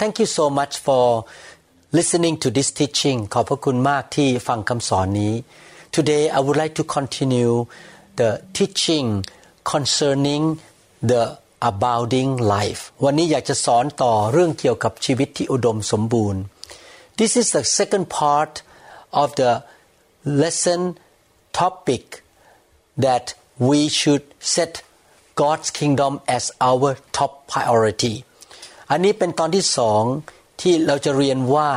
Thank you so much for listening to this teaching ขอบพระคุณมากที่ฟังคำสอนนี้ Today I would like to continue the teaching concerning the abounding life วันนี้อยากจะสอนต่อเรื่องเกี่ยวกับชีวิตที่อุดมสมบูรณ์ This is the second part of the lesson topic that we should set God's kingdom as our top priority อันนี้เป็นตอนที่สองที่เราจะเรียนว่า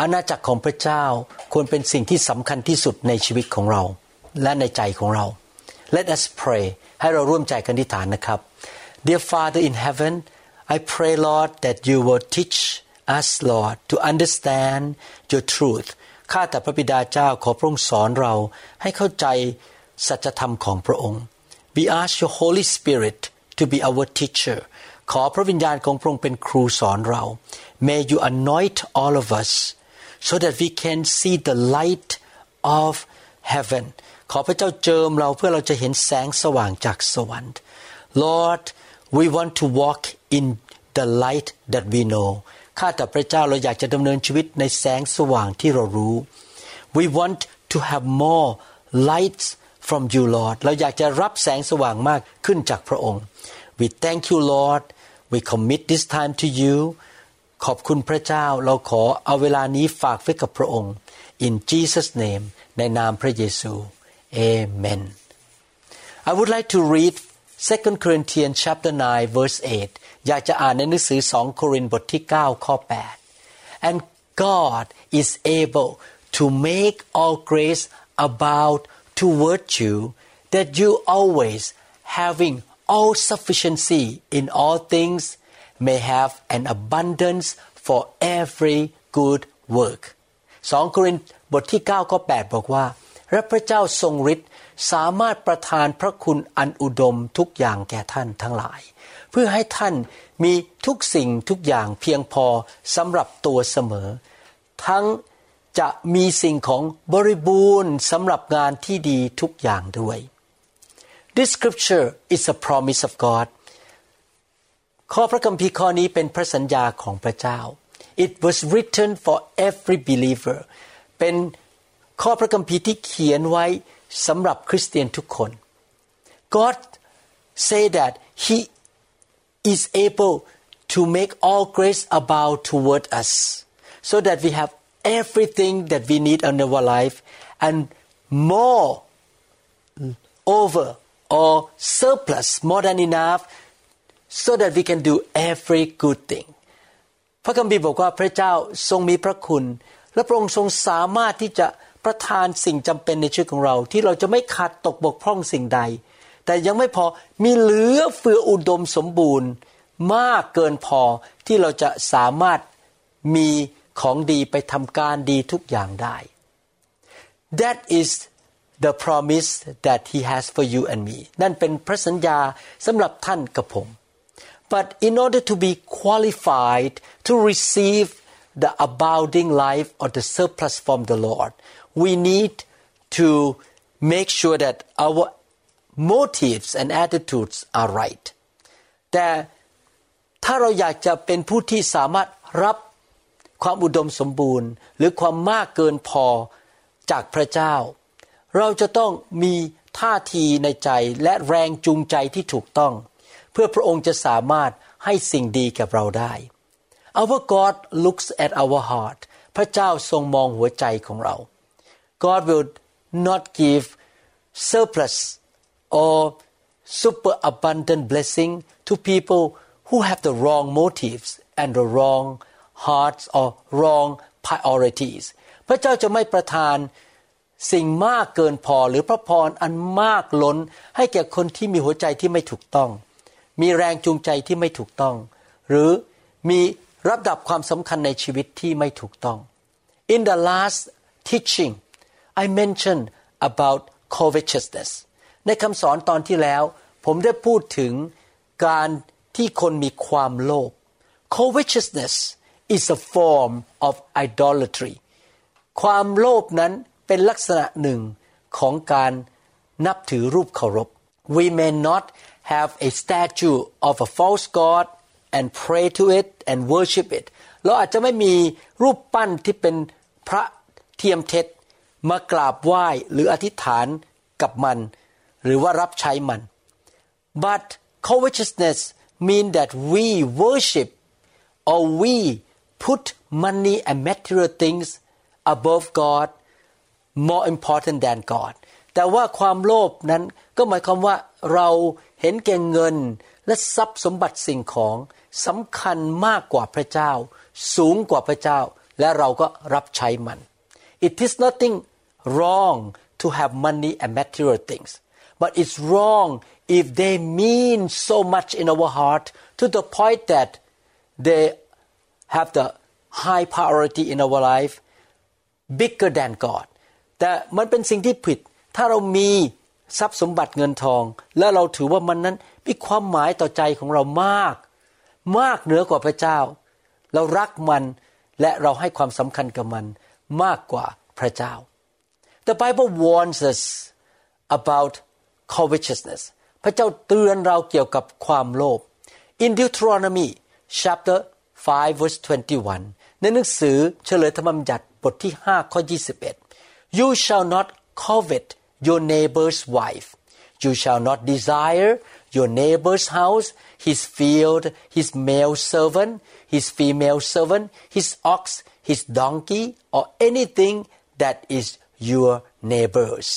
อาณาจักรของพระเจ้าควรเป็นสิ่งที่สำคัญที่สุดในชีวิตของเรา และในใจของเรา Let us pray ให้เราร่วมใจกันที่ฐานนะครับ Dear Father in heaven I pray Lord that you will teach us Lord to understand your truth ข้าแต่พระบิดาเจ้าขอพระองค์สอนเราให้เข้าใจสัจธรรมของพระองค์ We ask your Holy Spirit to be our teacher ขอพระวิญญาณของพระองค์เป็นครูสอนเรา May you anoint all of us so that we can see the light of heaven ขอพระเจ้าเจิมเราเพื่อเราจะเห็นแสงสว่างจากสวรรค์ Lord we want to walk in the light that we know ข้าแต่พระเจ้าเราอยากจะดำเนินชีวิตในแสงสว่างที่เรารู้ We want to have more lights from you Lord เราอยากจะรับแสงสว่างมากขึ้นจากพระองค์ We thank you Lord we commit this time to you ขอบคุณพระเจ้าเราขอเอาเวลานี้ฝากไว้กับพระองค์ In Jesus name ในนามพระเยซู Amen I would like to read 2 Corinthians chapter 9 verse 8 อยากจะอ่านในหนังสือ2โครินธ์บทที่ 9 ข้อ 8 And God is able to make all grace abound toward you that you always having all sufficiency in all things may have an abundance for every good work 2 โครินธ์บทที่ 9 ข้อ 8 บอกว่า และพระเจ้าทรงฤทธิ์สามารถประทานพระคุณอันอุดมทุกอย่างแก่ท่านทั้งหลาย เพื่อให้ท่านมีทุกสิ่งทุกอย่างเพียงพอสำหรับตัวเสมอ ทั้งจะมีสิ่งของบริบูรณ์สำหรับงานที่ดีทุกอย่างด้วย This scripture is a promise of God ข้อพระคัมภีร์ข้อนี้เป็นพระสัญญาของพระเจ้า It was written for every believer เป็นข้อพระคัมภีร์ที่เขียนไว้สำหรับคริสเตียนทุกคน God say that He is able to make all grace abound toward us so that we have everything that we need in our life and more over or surplus more than enough so that we can do every good thing พระคัมภีร์บอกว่าพระเจ้าทรงมีพระคุณ และพระองค์ทรงสามารถที่จะประทานสิ่งจำเป็นในชีวิตของเรา ที่เราจะไม่ขาดตกบกพร่องสิ่งใด แต่ยังไม่พอมีเหลือเฟืออุดมสมบูรณ์มากเกินพอที่เราจะสามารถมีของดีไปทำการดีทุกอย่างได้ That is the promise that he has for you and me นั่นเป็นพระสัญญาสำหรับท่านกับผม but in order to be qualified to receive the abounding life or the surplus from the Lord we need to make sure that our motives and attitudes are right แต่ถ้าเราอยากจะเป็นผู้ที่สามารถรับความอุดมสมบูรณ์ หรือความมากเกินพอจากพระเจ้า เราจะต้องมีท่าทีในใจและแรงจูงใจที่ถูกต้อง เพื่อพระองค์จะสามารถให้สิ่งดีกับเราได้ Our God looks at our heart พระเจ้าทรงมองหัวใจของเรา God will not give surplus or super abundant blessing to people who have the wrong motives and the wrong hearts or wrong priorities พระเจ้าจะไม่ประทาน สิ่งมากเกินพอหรือพระพรอันมากล้น ให้แก่คนที่มีหัวใจที่ไม่ถูกต้อง มีแรงจูงใจที่ไม่ถูกต้อง หรือมีระดับความสำคัญในชีวิตที่ไม่ถูกต้อง In the last teaching I mentioned about covetousness ในคำสอนตอนที่แล้ว ผมได้พูดถึงการที่คนมีความโลภ covetousness is a form of idolatry ความโลภนั้น เป็นลักษณะหนึ่งของการนับถือรูปเคารพ We may not have a statue of a false god and pray to it and worship it เราอาจจะไม่มีรูปปั้นที่เป็นพระเทียมเท็จมากราบไหว้หรืออธิษฐานกับมัน หรือว่ารับใช้มัน but covetousness mean that we worship or we put money and material things above God more important than God แต่ว่าความโลภนั้นก็หมายความว่าเราเห็นแก่เงินและทรัพย์สมบัติสิ่งของสำคัญมากกว่าพระเจ้า สูงกว่าพระเจ้า และเราก็รับใช้มัน It is nothing wrong to have money and material things but it's wrong if they mean so much in our heart to the point that they have the high priority in our life bigger than God แต่มันเป็นสิ่งที่ผิด ถ้าเรามีทรัพย์สมบัติเงินทอง และเราถือว่ามันนั้นมีความหมายต่อใจของเรามาก มากเหนือกว่าพระเจ้า เรารักมันและเราให้ความสำคัญกับมันมากกว่าพระเจ้า The Bible warns us about covetousness พระเจ้าเตือนเราเกี่ยวกับความโลภ In Deuteronomy chapter 5 verse 21 ในหนังสือเฉลยธรรมบัญญัติบทที่ 5 ข้อ 21 You shall not covet your neighbor's wife you shall not desire your neighbor's house his field his male servant his female servant his ox his donkey or anything that is your neighbor's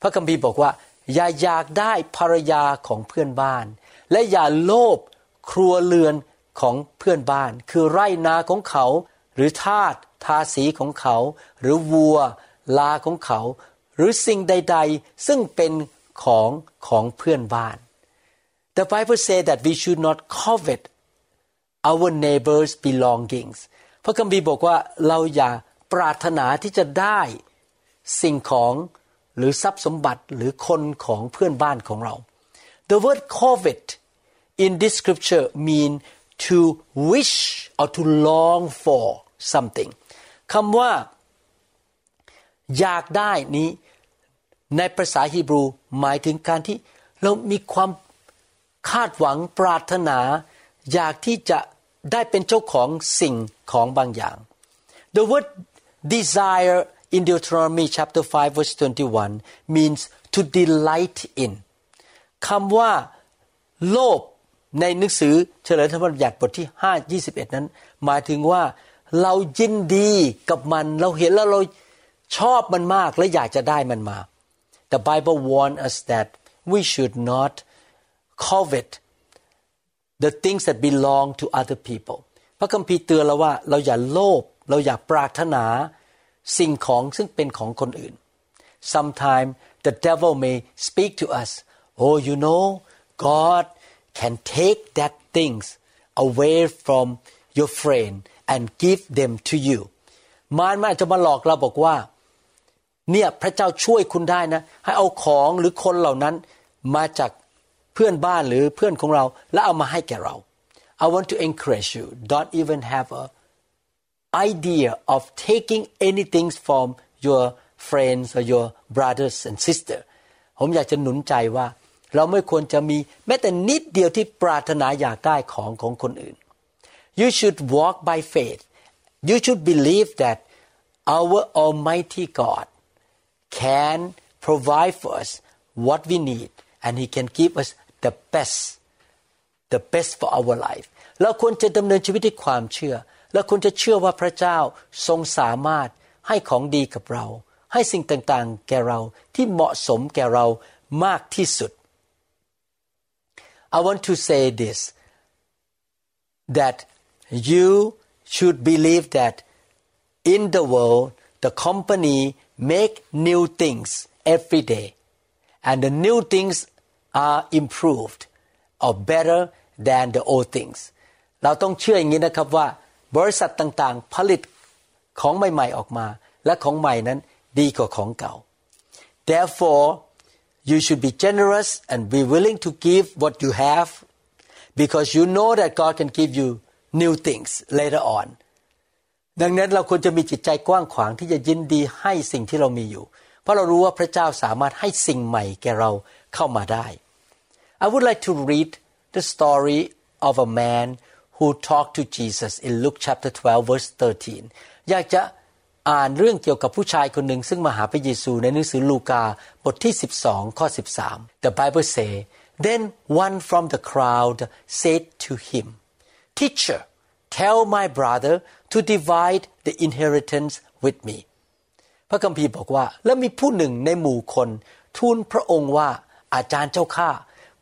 พระคัมภีร์บอกว่า อย่าอยากได้ภรรยาของเพื่อนบ้าน และอย่าโลภครัวเรือนของเพื่อนบ้าน คือไร่นาของเขา หรือทาสทาสีของเขา หรือวัว ลาของเขา หรือสิ่งใด ๆ ซึ่งเป็นของของเพื่อนบ้าน The Bible say that we should not covet our neighbors belongings พระคัมภีร์บอกว่าเราอย่าปรารถนาที่จะได้สิ่งของหรือทรัพย์สมบัติหรือคนของเพื่อนบ้านของเรา The word covet in this scripture mean to wish or to long for something คำว่า อยากได้นี้ในภาษาฮีบรูหมายถึงการที่เรามีความคาดหวังปรารถนา อยากที่จะได้เป็นเจ้าของสิ่งของบางอย่าง The word desire in Deuteronomy chapter 5 verse 21 means to delight in คำว่า โลภในหนังสือเฉลยธรรมบัญญัติบทที่ 5 21 นั้น หมายถึงว่าเรายินดีกับมันเราเห็นแล้วเรา ชอบมันมากและอยากจะได้มันมา The Bible warns us that we should not covet the things that belong to other people พระคัมภีร์เตือนเราว่าเราอย่าโลภเราอย่าปรารถนาสิ่งของซึ่งเป็นของคนอื่น Sometimes the devil may speak to us oh you know God can take that things away from your friend and give them to you มารมันอาจจะมาหลอกเราบอกว่า เนี่ยพระเจ้าช่วยคุณได้นะ ให้เอาของหรือคนเหล่านั้นมาจากเพื่อนบ้านหรือเพื่อนของเรา แล้วเอามาให้แก่เรา I want to encourage you don't even have a idea of taking anything from your friends or your brothers and sister ผมอยากจะหนุนใจว่า เราไม่ควรจะมีแม้แต่นิดเดียวที่ปรารถนาอยากได้ของของคนอื่น you should walk by faith you should believe that our Almighty God can provide for us what we need and He can give us the best the best for our life เราควรจะดำเนินชีวิตด้วยความเชื่อ และควรจะเชื่อว่าพระเจ้าทรงสามารถให้ของดีกับเรา ให้สิ่งต่างๆ แก่เราที่เหมาะสมแก่เรามากที่สุด I want to say this that you should believe that in the world the company make new things every day and the new things are improved or better than the old things เราต้องเชื่ออย่างนี้นะครับว่า บริษัทต่างๆ ผลิตของใหม่ๆออกมา และของใหม่นั้นดีกว่าของเก่า therefore you should be generous and be willing to give what you have because you know that God can give you new things later on ดังนั้นเราควรจะมีจิตใจกว้างขวางที่จะยินดีให้สิ่งที่เรามีอยู่ เพราะเรารู้ว่าพระเจ้าสามารถให้สิ่งใหม่แก่เราเข้ามาได้ I would like to read the story of a man who talked to Jesus in Luke chapter 12 verse 13 อยากจะอ่านเรื่องเกี่ยวกับผู้ชายคนหนึ่งซึ่งมาหาพระเยซูในหนังสือลูกาบทที่ 12 ข้อ 13 The Bible say then one from the crowd said to him teacher tell my brother to divide the inheritance with me พระคัมภีร์บอกว่า แล้วมีผู้หนึ่งในหมู่คนทูลพระองค์ว่าอาจารย์เจ้าข้า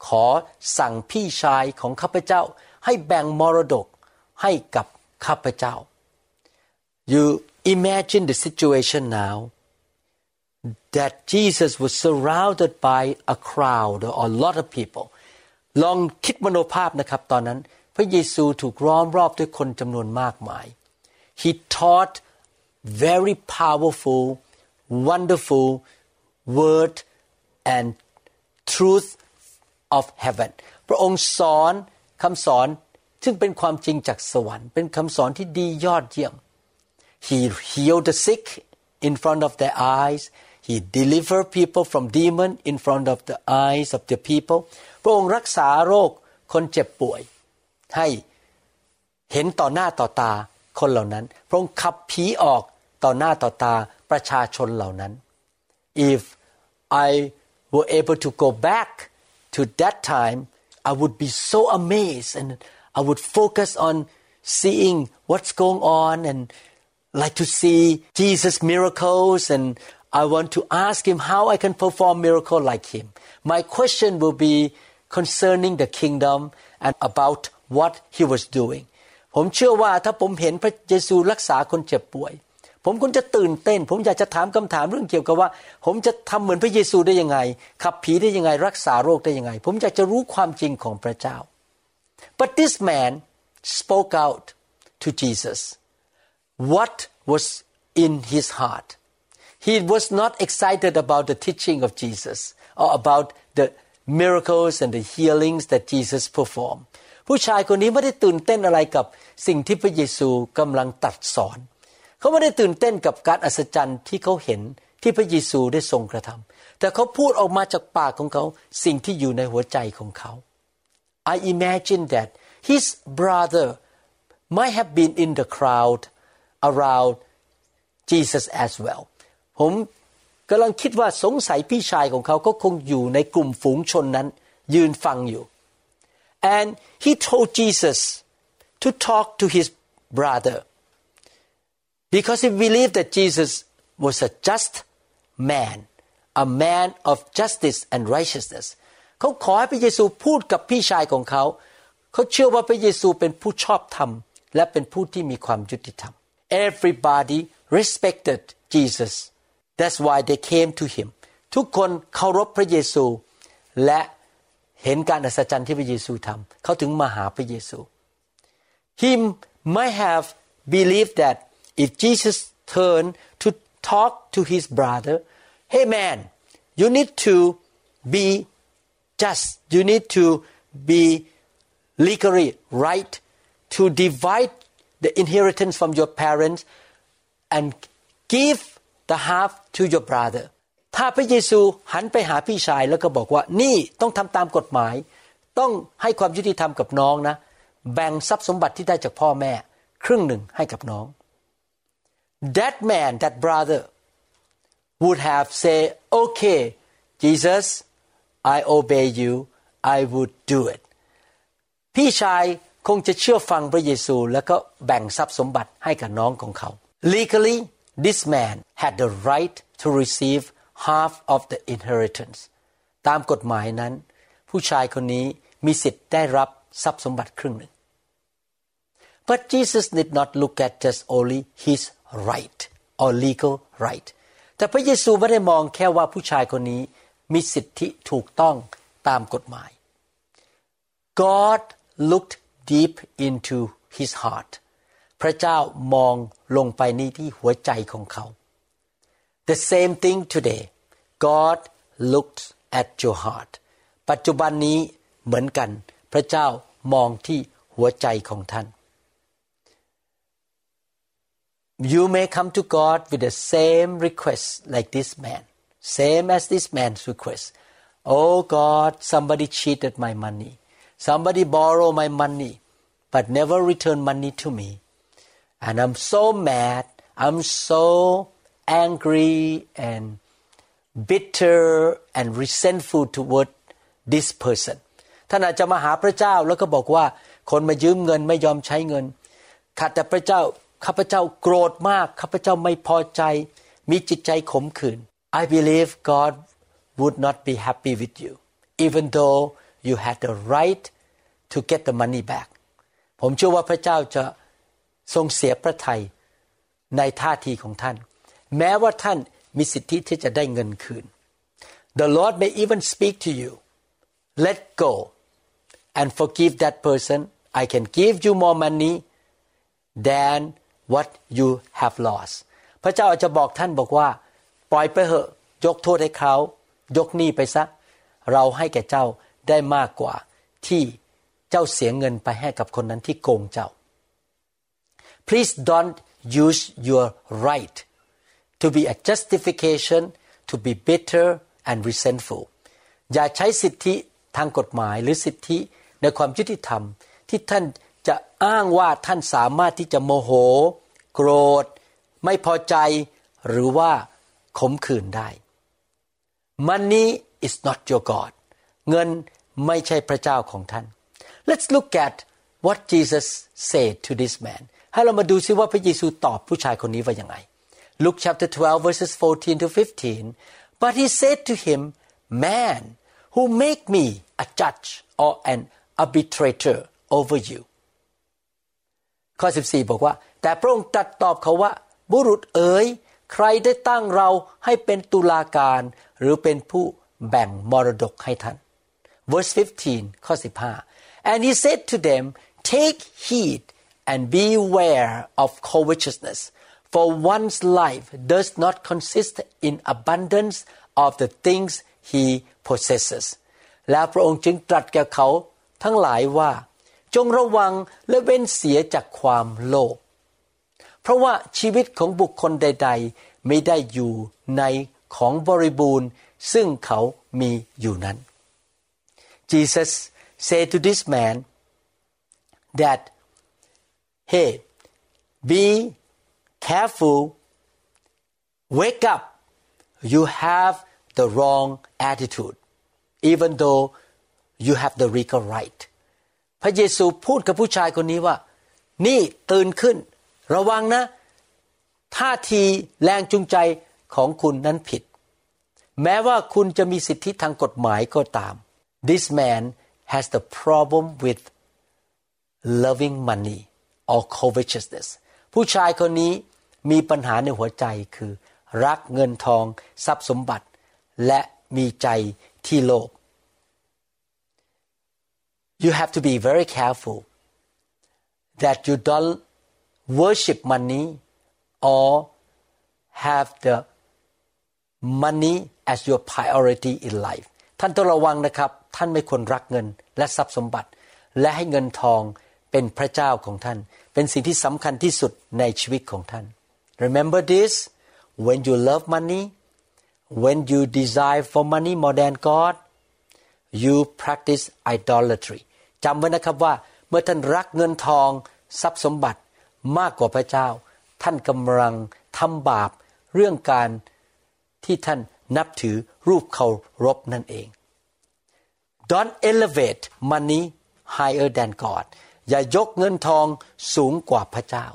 ขอสั่งพี่ชายของข้าพเจ้า ให้แบ่งมรดกให้กับข้าพเจ้า You imagine the situation now that Jesus was surrounded by a crowd or a lot of people ลองคิดมโนภาพนะครับตอนนั้น พระเยซูถูกล้อมรอบด้วยคนจำนวนมากมาย He taught very powerful wonderful word and truth of heaven พระองค์สอนคำสอนซึ่งเป็นความจริงจากสวรรค์ เป็นคำสอนที่ดียอดเยี่ยม He healed the sick in front of their eyes He delivered people from demon in front of the eyes of the people พระองค์รักษาโรคคนเจ็บป่วย ให้เห็นต่อหน้าต่อตาคนเหล่านั้น พระองค์ขับผีออกต่อหน้าต่อตาประชาชนเหล่านั้น If I were able to go back to that time I would be so amazed and I would focus on seeing what's going on and like to see Jesus miracles and I want to ask him how I can perform miracle like him my question will be concerning the kingdom and about what he was doing ผมเชื่อว่าถ้าผมเห็นพระเยซูรักษาคนเจ็บป่วย ผมคงจะตื่นเต้น ผมอยากจะถามคำถามเรื่องเกี่ยวกับว่า ผมจะทำเหมือนพระเยซูได้ยังไง ขับผีได้ยังไง รักษาโรคได้ยังไง ผมอยากจะรู้ความจริงของพระเจ้า but this man spoke out to Jesus what was in his heart he was not excited about the teaching of Jesus or about the miracles and the healings that Jesus performed ผู้ชายคนนี้ไม่ได้ตื่นเต้นอะไรกับสิ่งที่พระเยซูกำลังตรัสสอน เขาไม่ได้ตื่นเต้นกับการอัศจรรย์ที่เขาเห็นที่พระเยซูได้ทรงกระทำแต่เขาพูดออกมาจากปากของเขาสิ่งที่อยู่ในหัวใจของเขา I imagine that his brother might have been in the crowd around Jesus as well ผมกำลังคิดว่าสงสัยพี่ชายของเขาก็คงอยู่ในกลุ่มฝูงชนนั้น ยืนฟังอยู่ and he told Jesus to talk to his brother because he believed that Jesus was a just man a man of justice and righteousness เขาขอให้พระเยซูพูดกับพี่ชายของเขา เขาเชื่อว่าพระเยซูเป็นผู้ชอบธรรม และเป็นผู้ที่มีความยุติธรรม everybody respected Jesus that's why they came to him ทุกคนเคารพพระเยซู และ เห็นการอัศจรรย์ที่พระเยซูทำเขาถึงมาหาพระเยซู he might have believed that if Jesus turned to talk to his brother hey man you need to be just you need to be legally right to divide the inheritance from your parents and give the half to your brother ถ้าพระเยซูหันไปหาพี่ชายแล้วก็บอกว่านี่ต้องทำตามกฎหมาย ต้องให้ความยุติธรรมกับน้องนะ แบ่งทรัพย์สมบัติที่ได้จากพ่อแม่ ครึ่งหนึ่งให้กับน้อง that man that brother would have say okay Jesus I obey you I would do it พี่ชายคงจะเชื่อฟังพระเยซู แล้วก็แบ่งทรัพย์สมบัติให้กับน้องของเขา legally this man had the right to receive half of the inheritance ตามกฎหมายนั้น ผู้ชายคนนี้มีสิทธิ์ได้รับทรัพย์สมบัติครึ่งหนึ่ง but Jesus did not look at just only his right or legal right แต่พระเยซูไม่ได้มองแค่ว่าผู้ชายคนนี้มีสิทธิถูกต้องตามกฎหมาย God looked deep into his heart พระเจ้ามองลงไปในที่หัวใจของเขา The same thing today God looked at your heart ปัจจุบันนี้เหมือนกัน พระเจ้ามองที่หัวใจของท่าน You may come to God with the same request like this man same as this man's request Oh God somebody cheated my money somebody borrow my money but never return money to me and I'm so mad I'm so angry and bitter and resentful toward this person ท่านอาจจะมาหาพระเจ้าแล้วก็บอกว่าคนมายืมเงินไม่ยอมใช้เงินขัดแต่พระเจ้าข้าพเจ้าโกรธมากข้าพเจ้าไม่พอใจ มีจิตใจขมขื่น I believe God would not be happy with you even though you had the right to get the money back ผมเชื่อว่าพระเจ้าจะทรงเสียพระทัยในท่าทีของท่าน แม้ว่าท่านมีสิทธิที่จะได้เงินคืน The Lord may even speak to you let go and forgive that person I can give you more money than what you have lost พระเจ้าอาจจะบอกท่านบอกว่า ปล่อยไปเหอะ ยกโทษให้เขา ยกหนี้ไปซะ เราให้แก่เจ้าได้มากกว่า ที่เจ้าเสียเงินไปให้กับคนนั้นที่โกงเจ้า Please don't use your right to be a justification to be bitter and resentful อย่าใช้สิทธิทางกฎหมายหรือสิทธิในความยุติธรรม ที่ท่านจะอ้างว่าท่านสามารถที่จะโมโห โกรธ ไม่พอใจ หรือว่าขมขื่นได้ Money is not your God เงินไม่ใช่พระเจ้าของท่าน Let's look at what Jesus said to this man ให้เรามาดูซิว่าพระเยซูตอบผู้ชายคนนี้ว่าอย่างไร Luke chapter 12 verses 14 to 15 but he said to him man who make me a judge or an arbitrator over you ข้อ 14 บอกว่า แต่พระองค์ตรัสตอบเขาว่า บุรุษเอ๋ยใครได้ตั้งเราให้เป็นตุลาการ หรือเป็นผู้แบ่งมรดกให้ท่าน verse 15 ข้อ 15 and he said to them take heed and beware of covetousness for one's life does not consist in abundance of the things he possesses แล้วพระองค์จึงตรัสแก่เขาทั้งหลายว่า จงระวังและเว้นเสียจากความโลภเพราะว่าชีวิตของบุคคลใด ๆ ไม่ได้อยู่ในของบริบูรณ์ซึ่งเขามีอยู่นั้น Jesus said to this man that hey be careful wake up you have the wrong attitude even though you have the legal right พระเยซูพูดกับผู้ชายคนนี้ว่า นี่ตื่นขึ้น ระวังนะ ท่าทีแรงจูงใจของคุณนั้นผิด แม้ว่าคุณจะมีสิทธิทางกฎหมายก็ตาม This man has the problem with loving money or covetousness ผู้ชายคนนี้มีปัญหาในหัวใจคือ รักเงินทองทรัพย์สมบัติ และมีใจที่โลภ you have to be very careful that you don't worship money or have the money as your priority in life ท่านต้องระวังนะครับ ท่านไม่ควรรักเงินและทรัพย์สมบัติ และให้เงินทอง เป็นพระเจ้าของท่าน เป็นสิ่งที่สำคัญที่สุดในชีวิตของท่าน remember this when you love money when you desire for money more than God you practice idolatry จำไว้นะครับว่าเมื่อท่านรักเงินทองทรัพย์สมบัติมากกว่าพระเจ้า ท่านกำลังทำบาปเรื่องการที่ท่านนับถือรูปเคารพนั่นเอง Don't elevate money higher than God อย่ายกเงินทองสูงกว่าพระเจ้า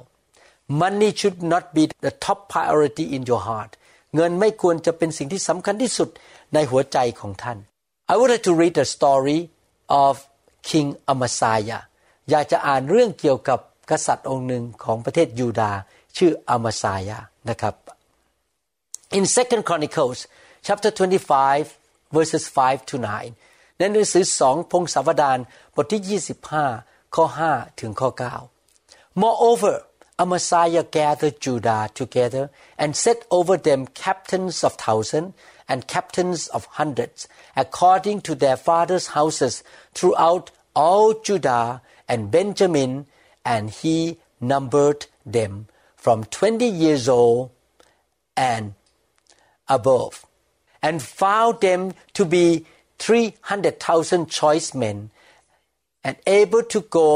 Money should not be the top priority in your heart เงินไม่ควรจะเป็นสิ่งที่สำคัญที่สุดในหัวใจของท่าน I would like to read the story of King Amaziah อยากจะอ่านเรื่องเกี่ยวกับกษัตริย์องค์หนึ่งของประเทศยูดาห์ชื่ออามาซายานะครับ In Second Chronicles chapter 25 verses 5 to 9ในหนังสือสองพงศาวดารบทที่ 25 ข้อ 5 ถึงข้อ 9 Moreover Amaziah gathered Judah together and set over them captains of thousands and captains of hundreds, according to their fathers' houses throughout all Judah and Benjamin, and he numbered them from twenty years old and above, and found them to be three hundred thousand choice men, and able to go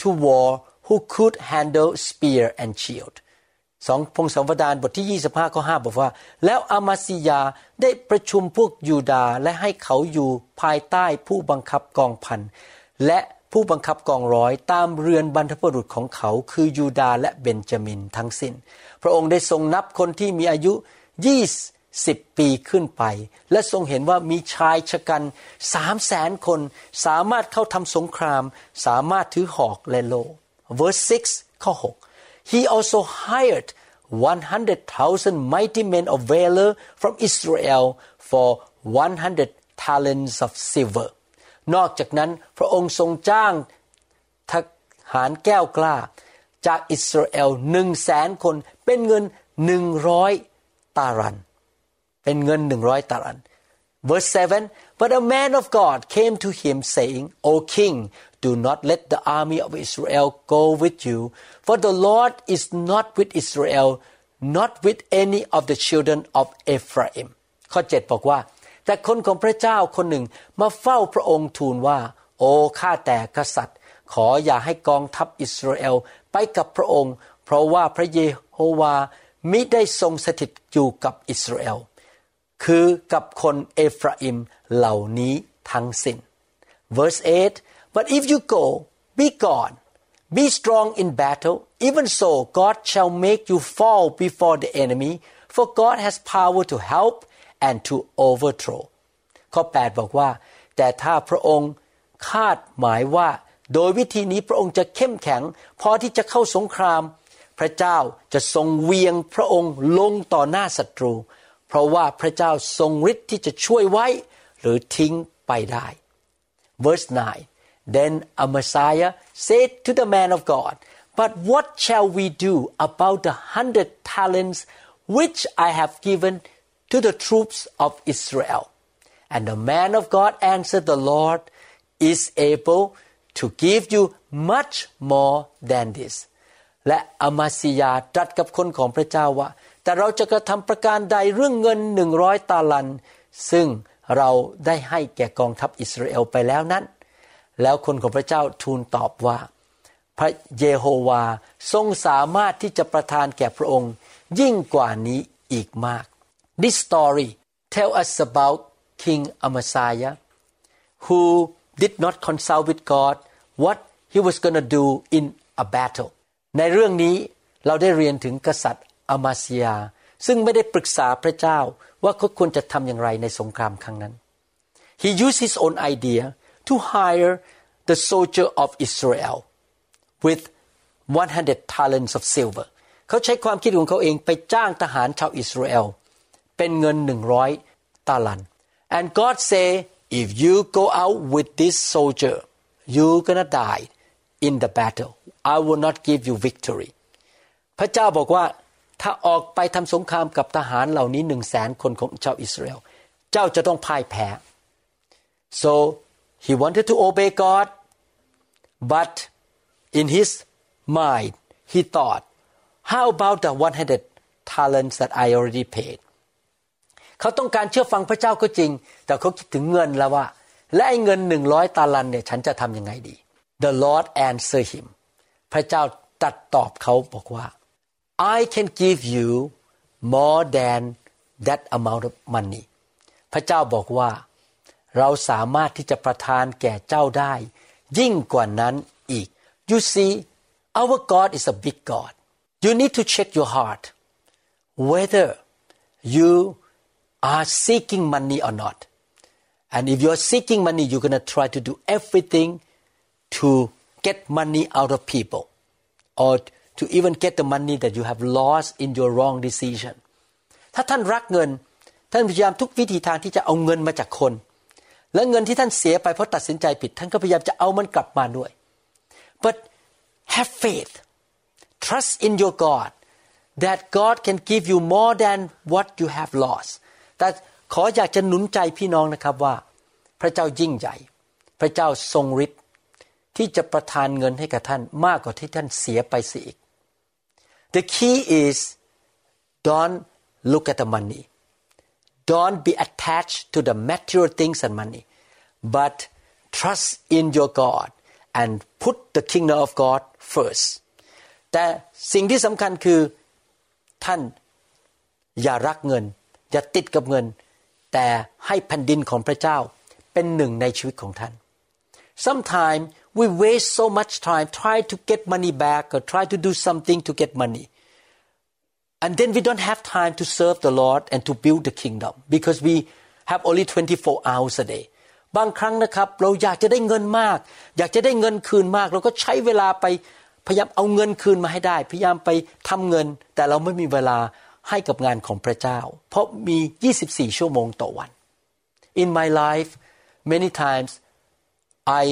to war who could handle spear and shield สองพงศาวดารบทที่ 25ข้อ5บอกว่า แล้วอามาซิยาได้ประชุมพวกยูดาและให้เขาอยู่ภายใต้ผู้บังคับกองพันและผู้บังคับกองร้อยตามเรือนบรรพบุรุษของเขาคือยูดาและเบนจามินทั้งสิน้น พระองค์ได้ทรงนับคนที่มีอายุ 20ปีขึ้นไป และทรงเห็นว่ามีชายชะกันสามแสนคน สามารถเข้าทำสงคราม สามารถถือหอกและโล verse 6 ข้อ 6 he also hired 100,000 mighty men of valor from Israel for 100 talents of silver นอกจากนั้นพระองค์ทรงจ้างทหารแก้วกล้า จากอิสราเอลหนึ่งแสนคนเป็นเงินหนึ่งร้อยตารัน เป็นเงินหนึ่งร้อยตารัน verse 7 but a man of God came to him saying O king do not let the army of Israel go with you for the Lord is not with Israel not with any of the children of Ephraim ข้อ 7 บอกว่า แต่คนของพระเจ้าคนหนึ่งมาเฝ้าพระองค์ทูลว่า โอ้ข้าแต่กษัตริย์ ขออย่าให้กองทัพอิสราเอลไปกับพระองค์ เพราะว่าพระเยโฮวามิได้ทรงสถิตอยู่กับอิสราเอล คือกับคนเอฟราอิมเหล่านี้ทั้งสิน้น verse 8 but if you go be gone be strong in battle even so God shall make you fall before the enemy for God has power to help and to overthrow ข้อ 8 บอกว่า แต่ถ้าพระองค์คาดหมายว่า โดยวิธีนี้พระองค์จะเข้มแข็ง พอที่จะเข้าสงคราม พระเจ้าจะทรงเวียงพระองค์ลงต่อหน้าศัตรู เพราะว่าพระเจ้าทรงฤทธิ์ที่จะช่วยไว้หรือทิ้งไปได้ verse 9 then Amaziah said to the man of God but what shall we do about the hundred talents which I have given to the troops of Israel and the man of God answered the Lord is able to give you much more than this และอามาซิยาตรัสกับคนของพระเจ้าว่า แต่เราจะกระทำประการใดเรื่องเงินหนึ่งร้อยตาลัน ซึ่งเราได้ให้แก่กองทัพอิสราเอลไปแล้วนั้น แล้วคนของพระเจ้าทูลตอบว่า พระเยโฮวาทรงสามารถที่จะประทานแก่พระองค์ ยิ่งกว่านี้อีกมาก This story tell us about King Amaziah who did not consult with God what he was going to do in a battle ในเรื่องนี้เราได้เรียนถึงกษัตริย์ อามาเซีย ซึ่งไม่ได้ปรึกษาพระเจ้าว่าเขาควรจะทำอย่างไรในสงครามครั้งนั้น He used his own idea to hire the soldier of Israel with 100 talents of silver เขาใช้ความคิดของเขาเองไปจ้างทหารชาวอิสราเอลเป็นเงิน100ตาลัน and God say if you go out with this soldier you gonna die in the battle I will not give you victory พระเจ้าบอกว่า ถ้าออกไปทำสงครามกับทหารเหล่านี้หนึ่งแสนคนของชาวอิสราเอลเจ้าจะต้องพ่ายแพ้ so he wanted to obey God but in his mind he thought how about the 100 talents that I already paid เขาต้องการเชื่อฟังพระเจ้าก็จริง แต่เขาคิดถึงเงินแล้วว่า และไอ้เงินหนึ่งร้อยตาลันเนี่ยฉันจะทำยังไงดี The Lord answered him พระเจ้าตัดตอบเขาบอกว่า I can give you more than that amount of money พระเจ้าบอกว่า เราสามารถที่จะประทานแก่เจ้าได้ ยิ่งกว่านั้นอีก You see our God is a big God you need to check your heart whether you are seeking money or not and if you are seeking money you're going to try to do everything to get money out of people or to even get the money that you have lost in your wrong decision ถ้าท่านรักเงิน ท่านพยายามทุกวิธีทางที่จะเอาเงินมาจากคน และเงินที่ท่านเสียไปเพราะตัดสินใจผิด ท่านก็พยายามจะเอามันกลับมาด้วย but have faith trust in your God that God can give you more than what you have lost แต่ขออยากจะหนุนใจพี่น้องนะครับว่า พระเจ้ายิ่งใหญ่ พระเจ้าทรงฤทธิ์ที่จะประทานเงินให้กับท่านมากกว่าที่ท่านเสียไปเสียอีก The key is don't look at the money don't be attached to the material things and money but trust in your God and put the kingdom of God first แต่สิ่งที่สำคัญคือท่านอย่ารักเงิน อย่าติดกับเงิน แต่ให้แผ่นดินของพระเจ้าเป็นหนึ่งในชีวิตของท่าน Sometimes we waste so much time try to get money back or try to do something to get money and then we don't have time to serve the Lord and to build the kingdom because we have only 24 hours a day บางครั้งนะครับเราอยากจะได้เงินมาก อยากจะได้เงินคืนมาก เราก็ใช้เวลาไปพยายามเอาเงินคืนมาให้ได้ พยายามไปทำเงิน แต่เราไม่มีเวลาให้กับงานของพระเจ้า เพราะมี 24 ชั่วโมงต่อวัน In my life many times I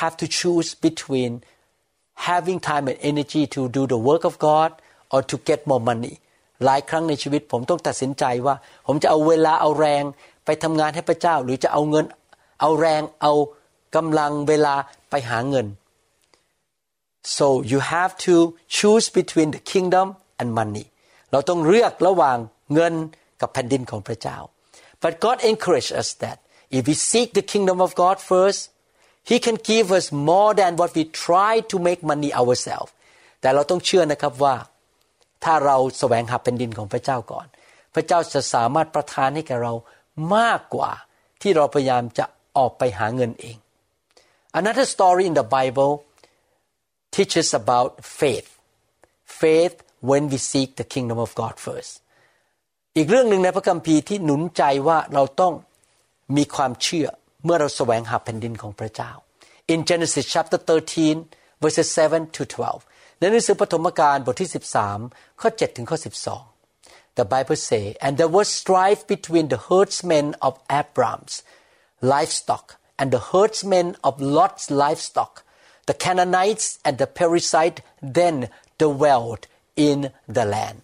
have to choose between having time and energy to do the work of God or to get more money หลายครั้งในชีวิตผมต้องตัดสินใจว่า ผมจะเอาเวลาเอาแรงไปทำงานให้พระเจ้า หรือจะเอาเงิน เอาแรงเอากำลังเวลาไปหาเงิน so you have to choose between the kingdom and money เราต้องเลือกระหว่างเงินกับแผ่นดินของพระเจ้า but God encourage us that if we seek the kingdom of God first He can give us more than what we try to make money ourselves แต่เราต้องเชื่อนะครับว่า ถ้าเราแสวงหาแผ่นดินของพระเจ้าก่อน พระเจ้าจะสามารถประทานให้แก่เรามากกว่าที่เราพยายามจะออกไปหาเงินเอง Another story in the Bible teaches about faith faith when we seek the kingdom of God first อีกเรื่องหนึ่งในพระคัมภีร์ที่หนุนใจว่าเราต้องมีความเชื่อ เมื่อเราแสวงหาแผ่นดินของพระเจ้า In Genesis chapter 13 verses 7 to 12ในหนังสือปฐมกาลบทที่ 13 ข้อ 7 ถึงข้อ 12 The Bible say and there was strife between the herdsmen of Abram's livestock and the herdsmen of Lot's livestock the Canaanites and the Perizzite then dwelled in the land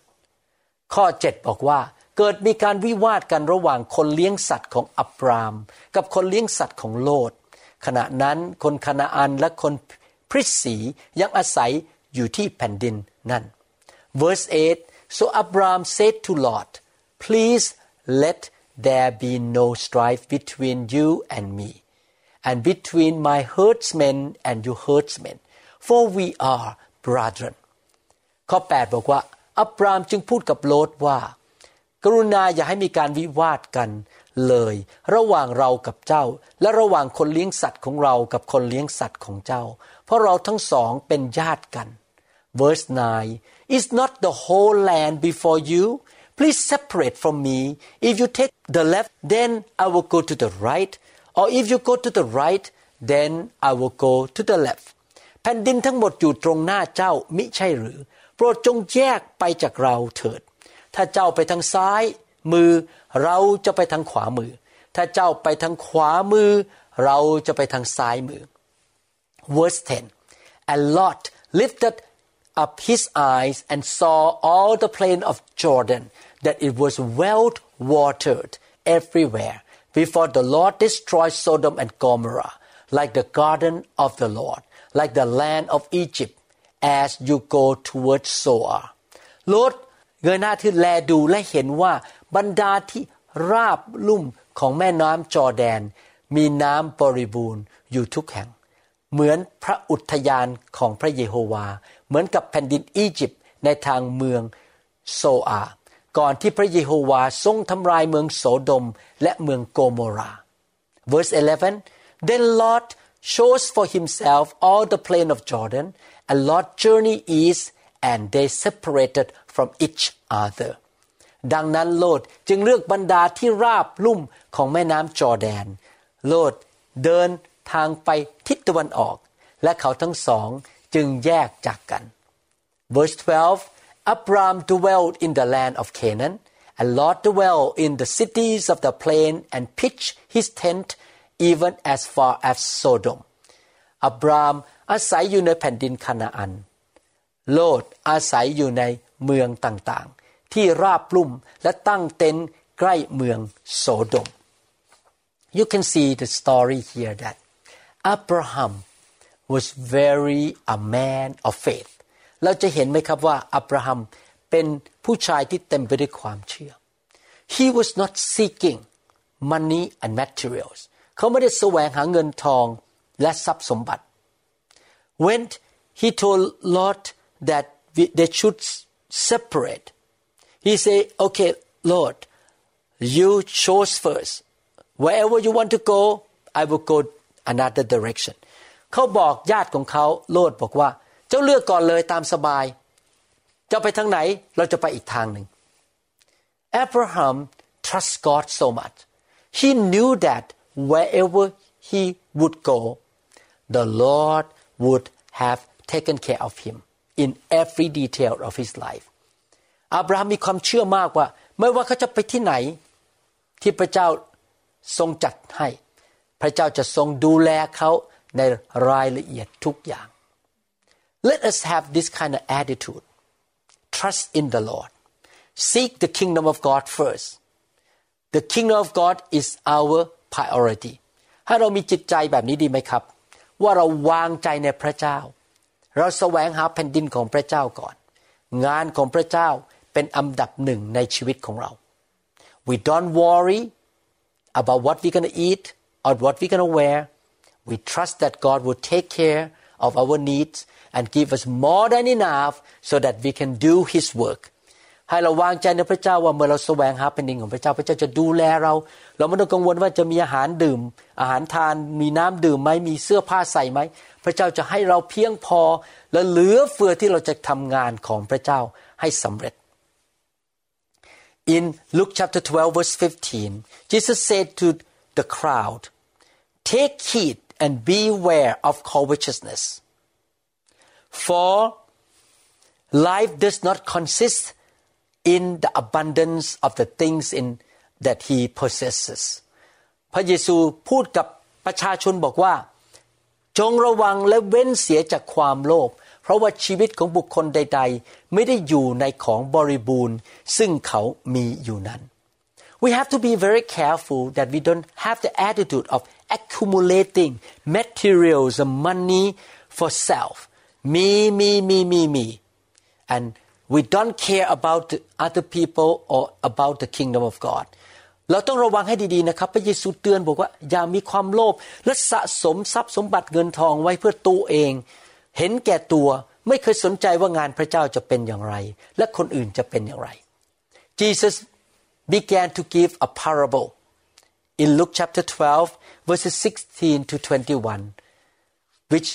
ข้อ 7 บอกว่า เกิดมีการวิวาทกันระหว่างคนเลี้ยงสัตว์ของอับราม กับคนเลี้ยงสัตว์ของโลด ขณะนั้นคนคณาอันและคนพริสียังอาศัยอยู่ที่แผ่นดินนั่น verse 8 so Abram said to Lot please let there be no strife between you and me and between my herdsmen and your herdsmen for we are brethren ข้อ 8 บอกว่า อับรามจึงพูดกับโลดว่า กรุณาอย่าให้มีการวิวาทกันเลย ระหว่างเรากับเจ้า และระหว่างคนเลี้ยงสัตว์ของเรากับคนเลี้ยงสัตว์ของเจ้า เพราะเราทั้งสองเป็นญาติกัน verse 9 is not the whole land before you please separate from me if you take the left then I will go to the right or if you go to the right then I will go to the left แผ่นดินทั้งหมดอยู่ตรงหน้าเจ้ามิใช่หรือ โปรดจงแยกไปจากเราเถิด ถ้าเจ้าไปทางซ้ายมือ เราจะไปทางขวามือ ถ้าเจ้าไปทางขวามือ เราจะไปทางซ้ายมือ verse 10 and Lot lifted up his eyes and saw all the plain of Jordan that it was well watered everywhere before the Lord destroyed Sodom and Gomorrah like the garden of the Lord like the land of Egypt as you go towards Zoar โลด เงยหน้าขึ้นแลดูและเห็นว่าบรรดาที่ราบลุ่มของแม่น้ำจอแดน มีน้ำบริบูรณ์อยู่ทุกแห่ง เหมือนพระอุทยานของพระเยโฮวา เหมือนกับแผ่นดินอียิปต์ในทางเมืองโซอา ก่อนที่พระเยโฮวาทรงทำลายเมืองโสดมและเมืองโกโมรา verse 11 then Lot chose for himself all the plain of Jordan and Lot journeyed east and they separated from each other ดังนั้นโลดจึงเลือกบรรดาที่ราบลุ่มของแม่น้ำจอแดน โลดเดินทางไปทิศตะวันออก และเขาทั้งสองจึงแยกจากกัน verse 12 Abram dwelled in the land of Canaan and Lot dwelled in the cities of the plain and pitched his tent even as far as Sodom อับรามอาศัยอยู่ในแผ่นดินคานาอัน โลดอาศัยอยู่ในเมืองต่าง ที่ราบลุ่มและตั้งเต็นท์ใกล้เมืองโสโดม You can see the story here that Abraham was very a man of faith เราจะเห็นไหมครับว่าอับราฮัมเป็นผู้ชายที่เต็มไปด้วยความเชื่อ He was not seeking money and materials เขาไม่ได้แสวงหาเงินทองและทรัพย์สมบัติ When he told Lot that they should separate he said okay Lord you chose first wherever you want to go I will go another direction เขาบอกญาติของเขาโลดบอกว่า เจ้าเลือกก่อนเลยตามสบาย จะไปทางไหนเราจะไปอีกทางหนึ่ง Abraham trust God so much he knew that wherever he would go the Lord would have taken care of him in every detail of his life อับราฮัมมีความเชื่อมากว่า ไม่ว่าเขาจะไปที่ไหน ที่พระเจ้าทรงจัดให้ พระเจ้าจะทรงดูแลเขาในรายละเอียดทุกอย่าง Let us have this kind of attitude trust in the Lord seek the kingdom of God first the kingdom of God is our priority ให้เรามีจิตใจแบบนี้ดีไหมครับ ว่าเราวางใจในพระเจ้า เราแสวงหาแผ่นดินของพระเจ้าก่อน งานของพระเจ้า เป็นอันดับหนึ่งในชีวิตของเรา we don't worry about what we're going to eat or what we're going to wear we trust that God will take care of our needs and give us more than enough so that we can do His work ให้เราวางใจในพระเจ้าว่าเมื่อเราแสวงหาแผ่นดินของพระเจ้าพระเจ้าจะดูแลเรา เราไม่ต้องกังวลว่าจะมีอาหารดื่ม อาหารทานมีน้ำดื่มไหมมีเสื้อผ้าใส่ไหมพระเจ้าจะให้เราเพียงพอและเหลือเฟือที่เราจะทำงานของพระเจ้าให้สำเร็จ In Luke chapter 12 verse 15 Jesus said to the crowd take heed and beware of covetousness for life does not consist in the abundance of the things in that he possesses พระเยซูพูดกับประชาชนบอกว่า จงระวังและเว้นเสียจากความโลภ เพราะว่าชีวิตของบุคคลใด ๆ ไม่ได้อยู่ในของบริบูรณ์ ซึ่งเขามีอยู่นั้น We have to be very careful that we don't have the attitude of accumulating materials and money for self me me me me me and we don't care about the other people or about the kingdom of God เราต้องระวังให้ดีๆนะครับ พระเยซูเตือนบอกว่าอย่ามีความโลภและสะสมทรัพย์สมบัติเงินทองไว้เพื่อตัวเอง เห็นแก่ตัวไม่เคยสนใจว่างานพระเจ้าจะเป็นอย่างไร และคนอื่นจะเป็นอย่างไร Jesus began to give a parable in Luke chapter 12 verses 16 to 21 which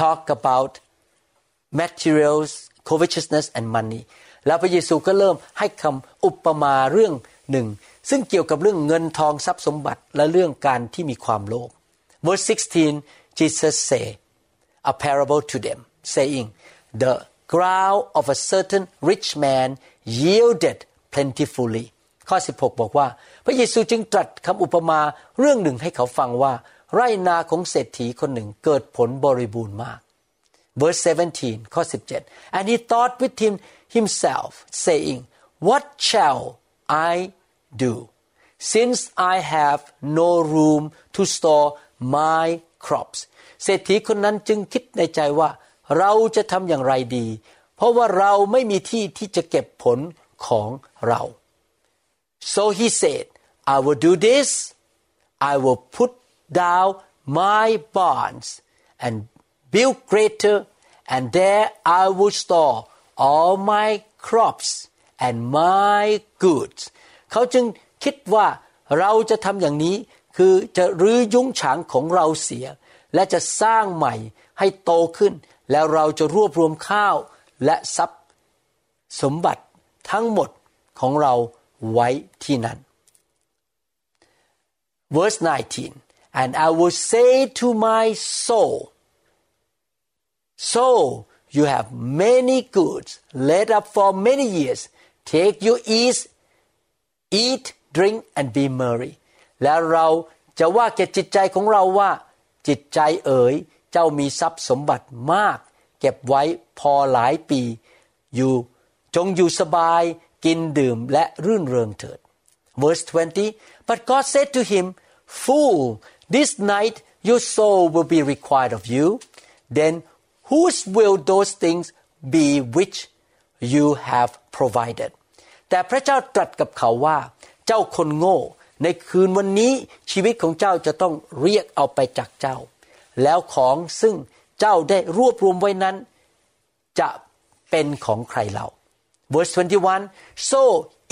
talk about materials covetousness and money แล้วพระเยซูก็เริ่มให้คำอุปมาเรื่องหนึ่ง ซึ่งเกี่ยวกับเรื่องเงินทองทรัพย์สมบัติและเรื่องการที่มีความโลภ verse 16 Jesus say a parable to them saying the ground of a certain rich man yielded plentifully ข้อ 16 บอกว่า พระเยซูจึงตรัสคำอุปมาเรื่องหนึ่งให้เขาฟังว่า ไรนาของเศรษฐีคนหนึ่งเกิดผลบริบูรณ์มาก verse 17 ข้อ 17 and he thought within himself saying what shall I do since I have no room to store my crops เศรษฐีคนนั้นจึงคิดในใจว่า เราจะทำอย่างไรดี เพราะว่าเราไม่มีที่ที่จะเก็บผลของเรา so he said I will do this I will put down my barns and build greater and there I will store all my crops and my goods เขาจึงคิดว่าเราจะทำอย่างนี้คือจะรื้อยุ้งฉางของเราเสีย และจะสร้างใหม่ให้โตขึ้น แล้วเราจะรวบรวมข้าวและทรัพย์สมบัติทั้งหมดของเราไว้ที่นั่น verse 19 and I will say to my soul so you have many goods laid up for many years take your ease eat drink and be merry แล้วเราจะว่าแก่จิตใจของเราว่า จิตใจเอ๋ยเจ้ามีทรัพย์สมบัติมาก เก็บไว้พอหลายปี อยู่จงอยู่สบายกินดื่มและรื่นเริงเถิด verse 20 but God said to him fool this night your soul will be required of you then whose will those things be which you have provided แต่พระเจ้าตรัสกับเขาว่า เจ้าคนโง่ ในคืนวันนี้ชีวิตของเจ้าจะต้องเรียกเอาไปจากเจ้า แล้วของซึ่งเจ้าได้รวบรวมไว้นั้น จะเป็นของใครเรา verse 21 so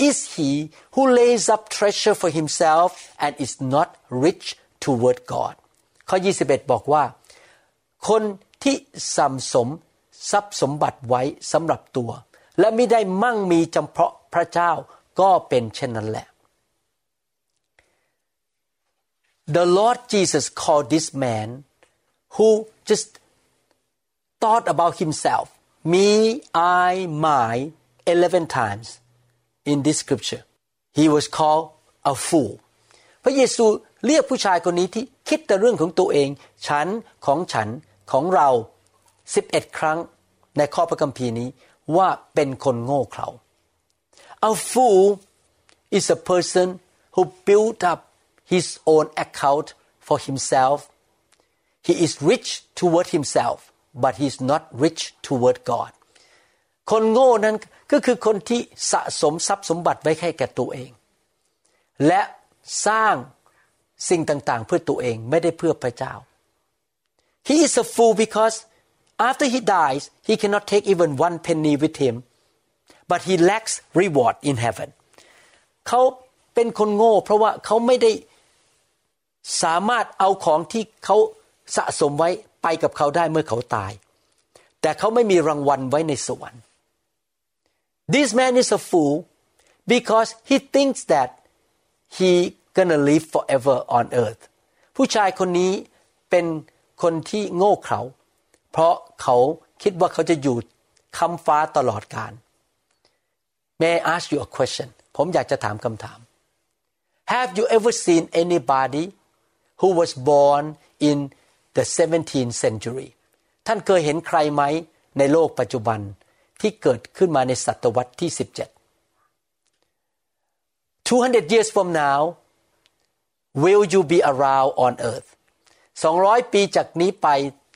is he who lays up treasure for himself and is not rich toward God ข้อ 21 บอกว่า คนที่สัมสมทรัพย์สมบัติไว้สำหรับตัว และไม่ได้มั่งมีจำเพาะพระเจ้าก็เป็นเช่นนั้นแหละ The Lord Jesus called this man who just thought about himself me I my 11 times in this scripture he was called a fool พระเยซูเรียกผู้ชายคนนี้ที่คิดแต่เรื่องของตัวเอง ฉันของฉันของเรา 11 ครั้งในข้อพระคัมภีร์นี้ว่าเป็นคนโง่เขลา A fool is a person who built up his own account for himself. He is rich toward himself, but he is not rich toward God. คนโง่นั้นก็คือคนที่สะสมทรัพย์สมบัติไว้แค่แก่ตัวเอง และสร้างสิ่งต่างๆ เพื่อตัวเองไม่ได้เพื่อพระเจ้า He is a fool because after he dies he cannot take even one penny with him but he lacks reward in heaven เขาเป็นคนโง่ เพราะว่าเขาไม่ได้ สามารถเอาของที่เขาสะสมไว้ไปกับเขาได้เมื่อเขาตาย แต่เขาไม่มีรางวัลไว้ในสวรรค์ This man is a fool because he thinks that he gonna live forever on earth ผู้ชายคนนี้เป็นคนที่โง่เขลาเพราะเขาคิดว่าเขาจะอยู่คำฟ้าตลอดกาล May I ask you a question ผมอยากจะถามคำถาม Have you ever seen anybody who was born in the 17th century ท่านเคยเห็นใครไหมในโลกปัจจุบันที่เกิดขึ้นมาในศตวรรษที่ 17 200 years from now will you be around on earth 200 ปีจากนี้ไป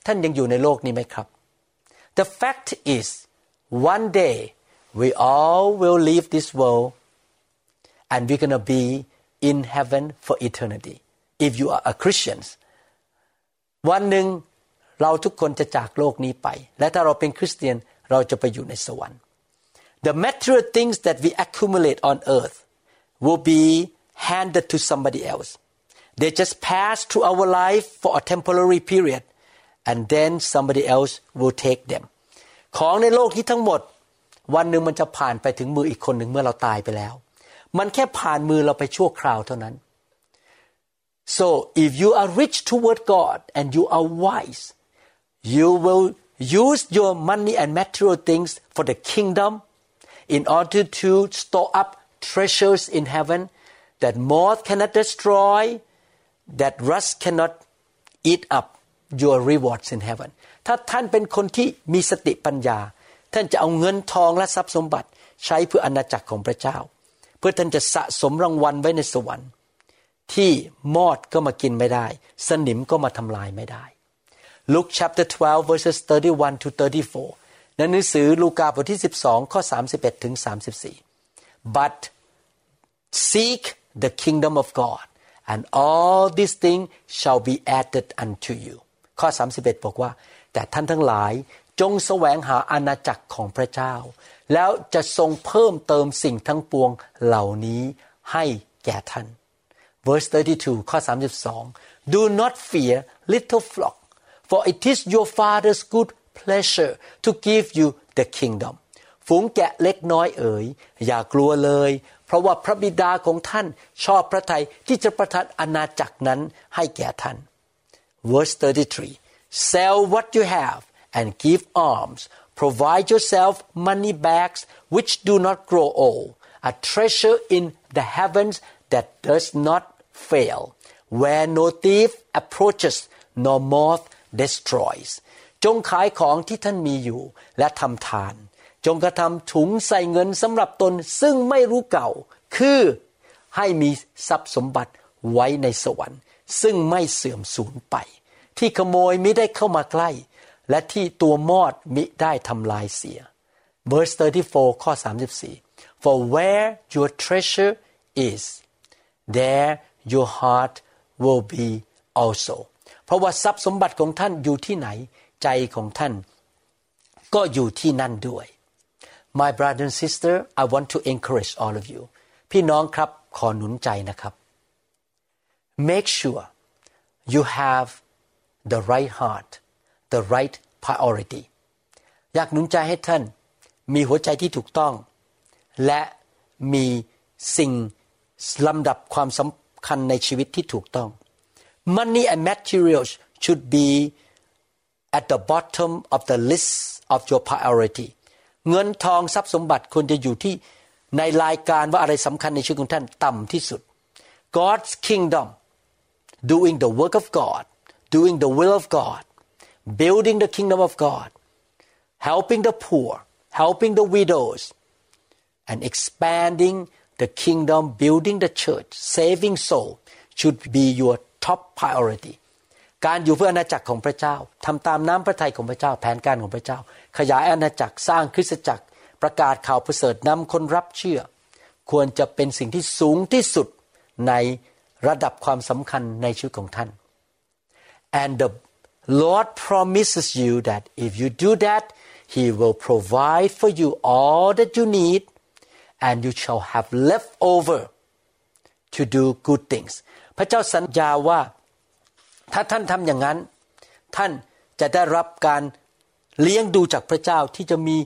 ท่านยังอยู่ในโลกนี้ไหมครับ The fact is one day we all will leave this world and we're gonna be in heaven for eternity If you are a Christians วันหนึ่งเราทุกคนจะจากโลกนี้ไป และถ้าเราเป็นคริสเตียนเราจะไปอยู่ในสวรรค์ The material things that we accumulate on earth will be handed to somebody else they just pass through our life for a temporary period and then somebody else will take them ของในโลกนี้ทั้งหมด วันหนึ่งมันจะผ่านไปถึงมืออีกคนหนึ่งเมื่อเราตายไปแล้ว มันแค่ผ่านมือเราไปชั่วคราวเท่านั้น so if you are rich toward God and you are wise you will use your money and material things for the kingdom in order to store up treasures in heaven that moth cannot destroy that rust cannot eat up your rewards in heaven ถ้าท่านเป็นคนที่มีสติปัญญา ท่านจะเอาเงินทองและทรัพย์สมบัติ ใช้เพื่ออาณาจักรของพระเจ้า เพื่อท่านจะสะสมรางวัลไว้ในสวรรค์ ที่มอดก็มากินไม่ได้ สนิมก็มาทำลายไม่ได้ Luke chapter 12 verses 31 to 34ในหนังสือลูกาบทที่ 12 ข้อ 31 ถึง 34 but seek the kingdom of God and all these things shall be added unto you ข้อ 31 บอกว่า แต่ท่านทั้งหลายจงแสวงหาอาณาจักรของพระเจ้า แล้วจะทรงเพิ่มเติมสิ่งทั้งปวงเหล่านี้ให้แก่ท่าน verse 32 ข้อ 32 do not fear little flock for it is your father's good pleasure to give you the kingdom ฝูงแกะเล็กน้อยเอ๋ยอย่ากลัวเลย เพราะว่าพระบิดาของท่านชอบพระทัยที่จะประทานอาณาจักรนั้นให้แก่ท่าน verse 33 sell what you have and give alms provide yourself money bags which do not grow old a treasure in the heavens that does not fail where no thief approaches nor moth destroys จงขายของที่ท่านมีอยู่และทำทาน จงกระทำถุงใส่เงินสำหรับตนซึ่งไม่รู้เก่า คือให้มีทรัพย์สมบัติไว้ในสวรรค์ ซึ่งไม่เสื่อมสูญไป ที่ขโมยมิได้เข้ามาใกล้ และที่ตัวมอดมิได้ทำลายเสีย verse 34ข้อ34 for where your treasure is there your heart will be also เพราะว่าทรัพย์สมบัติของท่านอยู่ที่ไหน ใจของท่านก็อยู่ที่นั่นด้วย My brother and sister I want to encourage all of you พี่น้องครับขอหนุนใจนะครับ Make sure you have the right heart the right priority อยากหนุนใจให้ท่าน มีหัวใจที่ถูกต้อง และมีสิ่งลำดับความสำคัญในชีวิตที่ถูกต้อง money and materials should be at the bottom of the list of your priority เงินทองทรัพย์สมบัติควรจะอยู่ที่ในรายการว่าอะไรสำคัญในชีวิตของท่านต่ำที่สุด God's kingdom doing the work of God doing the will of God building the kingdom of God helping the poor helping the widows and expanding the kingdom building the church saving soul should be your top priority การอยู่เพื่ออาณาจักรของพระเจ้าทำตามน้ำพระทัยของพระเจ้า แผนการของพระเจ้า ขยายอาณาจักรสร้างคริสตจักร ประกาศข่าวประเสริฐนำคนรับเชื่อ ควรจะเป็นสิ่งที่สูงที่สุดในระดับความสำคัญในชีวิตของท่าน and the Lord promises you that if you do that He will provide for you all that you need and you shall have left over to do good things พระเจ้าสัญญาว่า ถ้าท่านทำอย่างนั้น ท่านจะได้รับการเลี้ยงดูจากพระเจ้าที่จะมี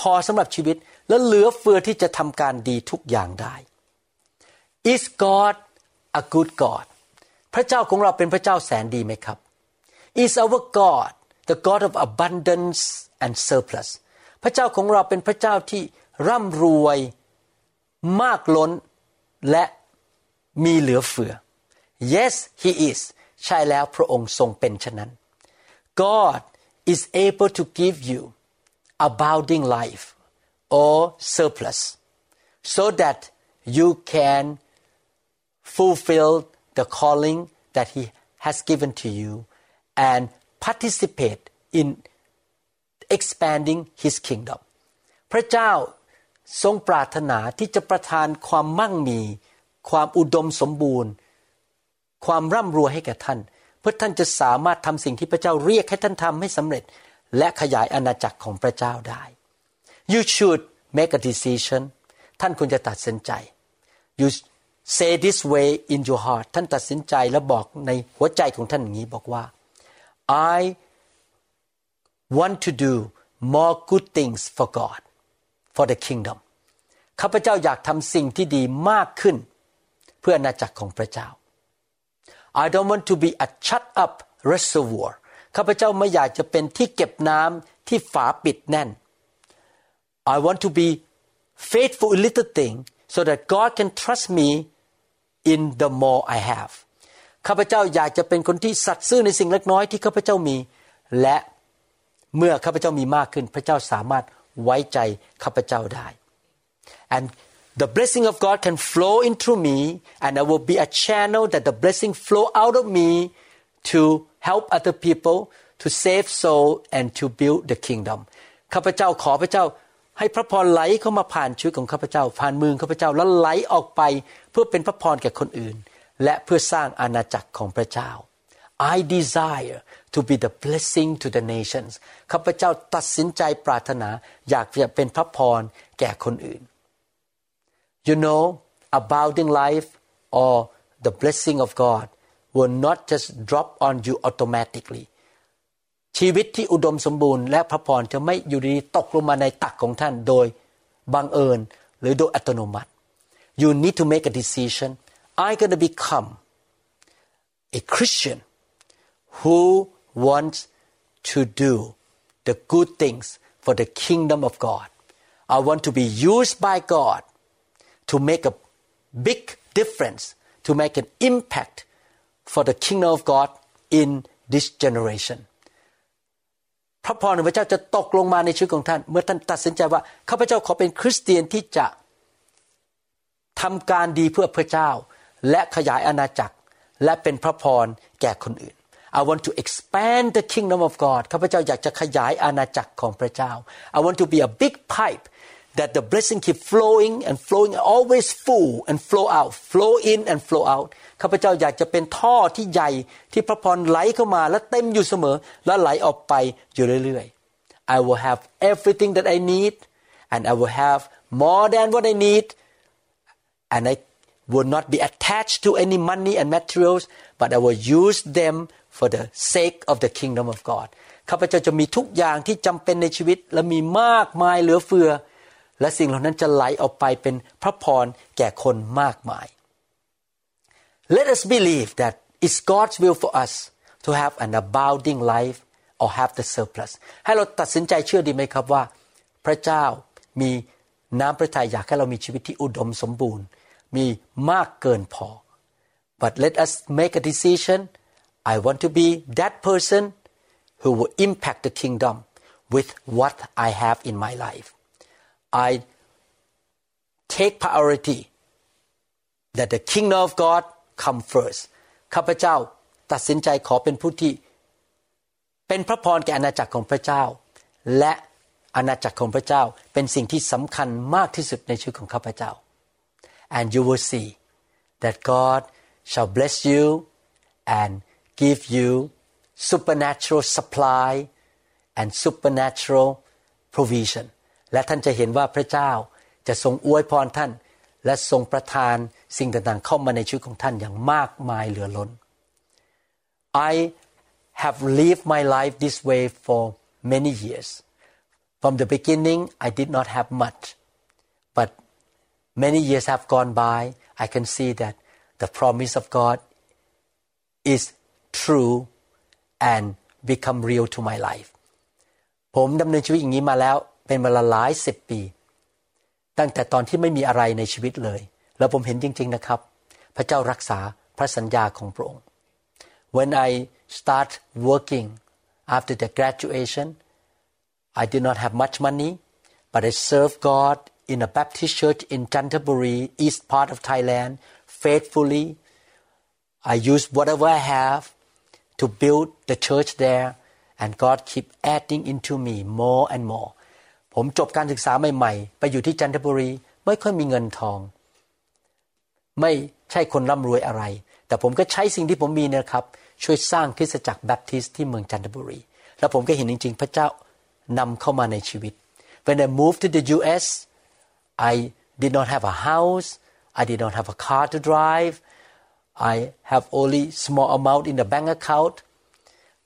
พอสำหรับชีวิต และเหลือเฟือที่จะทำการดีทุกอย่างได้ Is God a good God พระเจ้าของเราเป็นพระเจ้าแสนดีไหมครับ Is our God the God of abundance and surplus พระเจ้าของเราเป็นพระเจ้าที่ร่ำรวย มากล้นและมีเหลือเฟือ Yes he is ใช่แล้วพระองค์ทรงเป็นฉะนั้น God is able to give you abounding life or surplus so that you can fulfill the calling that he has given to you and participate in expanding his kingdom พระเจ้า ทรงปรารถนาที่จะประทานความมั่งมี ความอุดมสมบูรณ์ ความร่ำรวยให้แก่ท่าน เพื่อท่านจะสามารถทำสิ่งที่พระเจ้าเรียกให้ท่านทำให้สำเร็จ และขยายอาณาจักรของพระเจ้าได้ you should make a decision ท่านควรจะตัดสินใจ you say this way in your heart ท่านตัดสินใจและบอกในหัวใจของท่านอย่างนี้บอกว่า I want to do more good things for God for the kingdom ข้าพเจ้าอยากทำสิ่งที่ดีมากขึ้น เพื่ออาณาจักรของพระเจ้า I don't want to be a shut up reservoir ข้าพเจ้าไม่อยากจะเป็นที่เก็บน้ำที่ฝาปิดแน่น I want to be faithful in little thing so that God can trust me in the more I have ข้าพเจ้าอยากจะเป็นคนที่สัตย์ซื่อในสิ่งเล็กน้อยที่ข้าพเจ้ามี และเมื่อข้าพเจ้ามีมากขึ้น พระเจ้าสามารถ ไว้ใจข้าพเจ้าได้ and the blessing of God can flow into me and I will be a channel that the blessing flow out of me to help other people to save soul and to build the kingdom ข้าพเจ้าขอพระเจ้าให้พระพรไหลเข้ามาผ่านชีวิตของข้าพเจ้า ผ่านมือข้าพเจ้าแล้วไหลออกไปเพื่อเป็นพระพรแก่คนอื่น และเพื่อสร้างอาณาจักรของพระเจ้า I desire to be the blessing to the nations ข้าพเจ้าตัดสินใจปรารถนา อยากจะเป็นพระพรแก่คนอื่น You know abounding life or the blessing of God will not just drop on you automatically ชีวิตที่อุดมสมบูรณ์และพระพรจะไม่อยู่ดีตกลงมาในตักของท่านโดยบังเอิญหรือโดยอัตโนมัติ You need to make a decision I gonna become a Christian who wants to do the good things for the kingdom of God I want to be used by God to make a big difference to make an impact for the kingdom of God in this generation พระพรของพระเจ้าจะตกลงมาในชีวิตของท่าน เมื่อท่านตัดสินใจว่าข้าพเจ้าขอเป็นคริสเตียนที่จะทำการดีเพื่อพระเจ้า และขยายอาณาจักร และเป็นพระพรแก่คนอื่น I want to expand the kingdom of God ข้าพเจ้าอยากจะขยายอาณาจักรของพระเจ้า I want to be a big pipe that the blessing keep flowing and flowing always full and flow out flow in and flow out ข้าพเจ้าอยากจะเป็นท่อที่ใหญ่ที่พระพรไหลเข้ามาและเต็มอยู่เสมอและไหลออกไปอยู่เรื่อยๆ I will have everything that I need and I will have more than what I need and I will not be attached to any money and materials but I will use them for the sake of the kingdom of God ข้าพเจ้าจะมีทุกอย่างที่จำเป็นในชีวิต และมีมากมายเหลือเฟือ และสิ่งเหล่านั้นจะไหลออกไปเป็นพระพรแก่คนมากมาย Let us believe that it's God's will for us to have an abounding life or have the surplus ให้เราตัดสินใจเชื่อดีไหมครับว่า พระเจ้ามีน้ำพระทัยอยากให้เรามีชีวิตที่อุดมสมบูรณ์ มีมากเกินพอ but let us make a decision I want to be that person who will impact the kingdom with what I have in my life I take priority that the kingdom of God come first ข้าพเจ้าตัดสินใจขอเป็นผู้ที่ เป็นพระพรแก่อาณาจักรของพระเจ้า และอาณาจักรของพระเจ้าเป็นสิ่งที่สำคัญมากที่สุดในชีวิตของข้าพเจ้า and you will see that God shall bless you and give you supernatural supply and supernatural provision และท่านจะเห็นว่าพระเจ้าจะทรงอวยพรท่าน และทรงประทานสิ่งต่างๆ เข้ามาในชีวิตของท่านอย่างมากมายเหลือล้น I have lived my life this way for many years from the beginning I did not have much but many years have gone by I can see that the promise of God is true and become real to my life ผมดำเนินชีวิตอย่างนี้มาแล้วเป็นเวลาหลายสิบปี ตั้งแต่ตอนที่ไม่มีอะไรในชีวิตเลย แล้วผมเห็นจริง ๆนะครับ พระเจ้ารักษาพระสัญญาของพระองค์ When I start working after the graduation I did not have much money but I served God in a Baptist church in Canterbury east part of Thailand faithfully I used whatever I have to build the church there and God keep adding into me more and more ผมจบการศึกษาใหม่ๆ ไปอยู่ที่จันทบุรี ไม่ค่อยมีเงินทอง ไม่ใช่คนร่ำรวยอะไร แต่ผมก็ใช้สิ่งที่ผมมีนะครับ ช่วยสร้างคริสตจักรแบปทิสต์ที่เมืองจันทบุรี แล้วผมก็เห็นจริง ๆ พระเจ้านำเข้ามาในชีวิต When I moved to the U.S. I did not have a house I did not have a car to drive I have only small amount in the bank account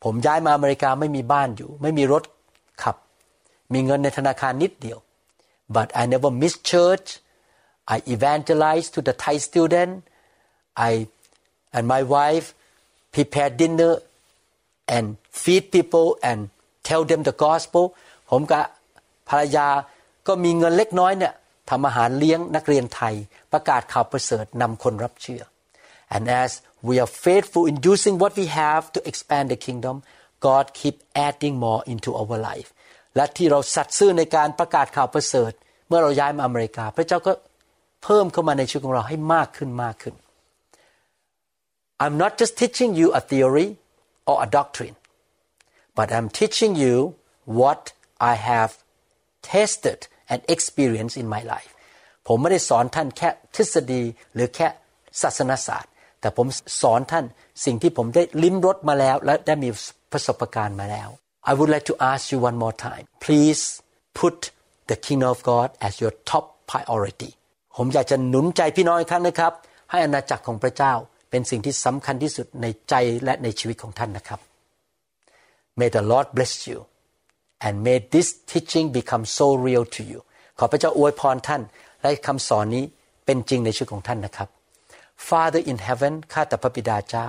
ผมย้ายมาอเมริกาไม่มีบ้านอยู่ ไม่มีรถขับ มีเงินในธนาคารนิดเดียว but I never miss church I evangelize to the Thai student I and my wife prepare dinner and feed people and tell them the gospel ผมกับภรรยาก็มีเงินเล็กน้อยเนี่ยทำอาหารเลี้ยงนักเรียนไทย ประกาศข่าวประเสริฐนำคนรับเชื่อ and as we are faithful in using what we have to expand the kingdom God keep adding more into our life และที่เราสัตย์ซื่อในการประกาศข่าวประเสริฐ เมื่อเราย้ายมาอเมริกา พระเจ้าก็เพิ่มเข้ามาในชีวิตของเราให้มากขึ้นมากขึ้น I'm not just teaching you a theory or a doctrine but I'm teaching you what I have tested and experienced in my life ผมไม่ได้สอนท่านแค่ทฤษฎีหรือแค่ศาสนศาสตร์ แต่ผมสอนท่านสิ่งที่ผมได้ลิ้มรสมาแล้ว และได้มีประสบการณ์มาแล้ว I would like to ask you one more time please put the kingdom of God as your top priority ผมอยากจะหนุนใจพี่น้องอีกครั้งนะครับ ให้อาณาจักรของพระเจ้าเป็นสิ่งที่สำคัญที่สุดในใจและในชีวิตของท่านนะครับ May the Lord bless you and may this teaching become so real to you ขอพระเจ้าอวยพรท่าน และคำสอนนี้เป็นจริงในชีวิตของท่านนะครับ Father in heaven ข้าแต่พระบิดาเจ้า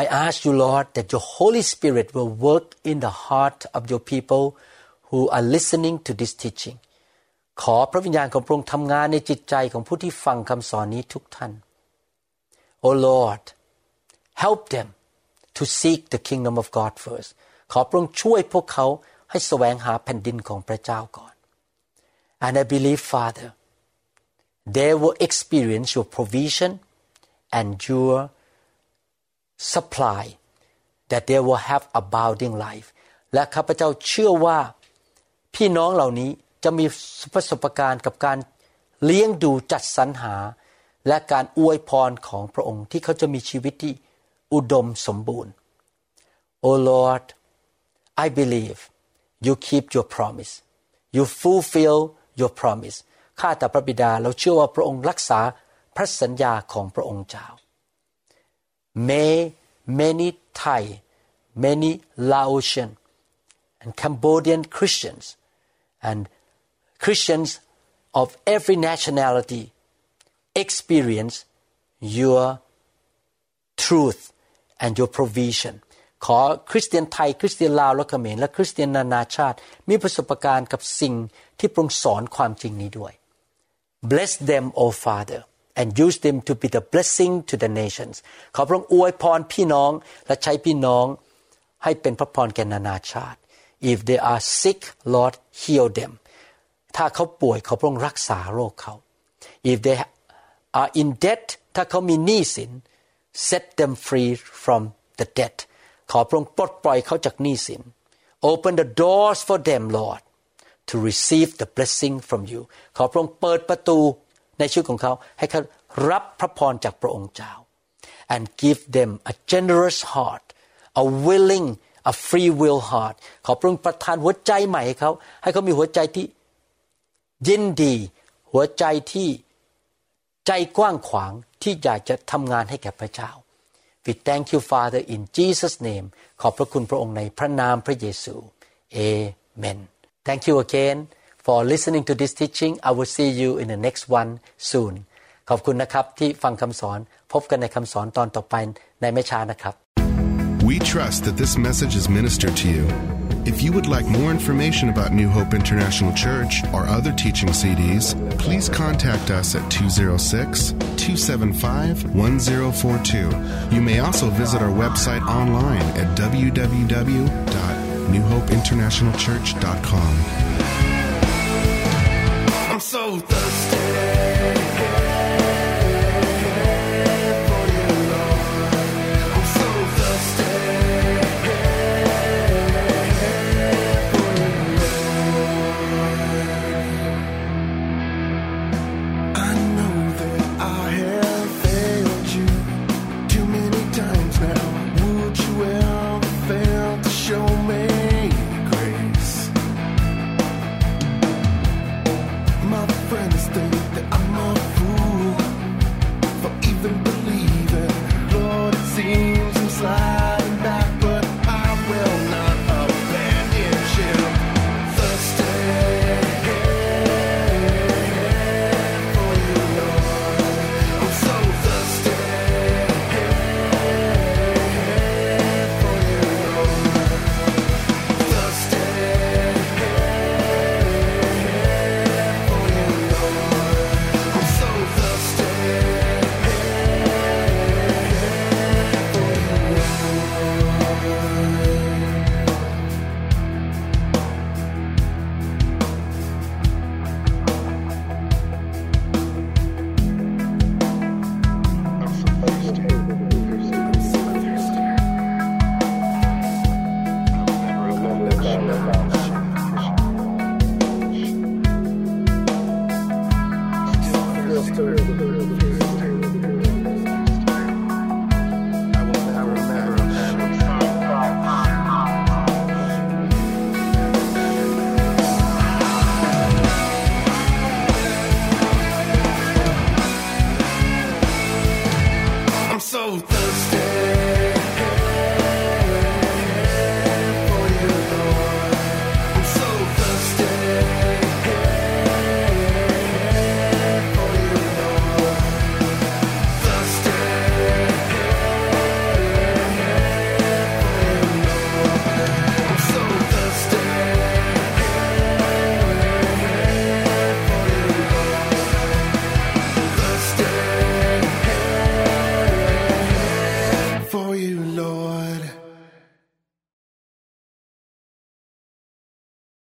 I ask you Lord that your Holy Spirit will work in the heart of your people who are listening to this teaching ขอพระวิญญาณของพระองค์ทำงานในจิตใจของผู้ที่ฟังคำสอนนี้ทุกท่าน Oh Lord help them to seek the kingdom of God first ขอพระองค์ช่วยพวกเขาให้แสวงหาแผ่นดินของพระเจ้าก่อน and I believe Father they will experience your provision and your supply that they will have abounding life และข้าพเจ้าเชื่อว่าพี่น้องเหล่านี้จะมีประสบการณ์กับการเลี้ยงดูจัดสรรหา และการอวยพรของพระองค์ที่เขาจะมีชีวิตที่อุดมสมบูรณ์ Oh Lord I believe you keep your promise you fulfill your promise ข้าแต่พระบิดาเราเชื่อว่าพระองค์รักษาพระสัญญาของพระองค์เจ้า May many Thai many Laotian and Cambodian Christians and Christians of every nationality experience your truth and your provision ขอคริสเตียนไทย คริสเตียนลาวและเขมรและคริสเตียนนานาชาติ มีประสบการณ์กับสิ่งที่พระองค์สอนความจริงนี้ด้วย bless them O Father and use them to be the blessing to the nations ขอพระองค์อวยพรพี่น้องและใช้พี่น้องให้เป็นพระพรแก่นานาชาติ if they are sick Lord heal them ถ้าเขาป่วยขอพระองค์รักษาโรคเขา if they are in debt ถ้าเขามีหนี้สิน set them free from the debt ขอพระองค์ปลดปล่อยเขาจากหนี้สิน open the doors for them Lord To receive the blessing from you ขอพระองค์เปิดประตูในชีวิตของเขาให้เขารับพระพรจากพระองค์เจ้า and give them a generous heart a willing a free will heart ขอพระองค์ประทานหัวใจใหม่ให้เขา ให้เขามีหัวใจที่ยินดี หัวใจที่ใจกว้างขวางที่อยากจะทำงานให้แก่พระเจ้า We thank you Father in Jesus name ขอบพระคุณพระองค์ในพระนามพระเยซู Amen Thank you again for listening to this teaching I will see you in the next one soon ขอบคุณนะครับที่ฟังคำสอนพบกันในคำสอนตอนต่อไปในไม่ช้านะครับ We trust that this message is ministered to you. If you would like more information about New Hope International Church or other teaching CDs, please contact us at 206 275 1042. You may also visit our website online at newhopeinternationalchurch.com. I'm so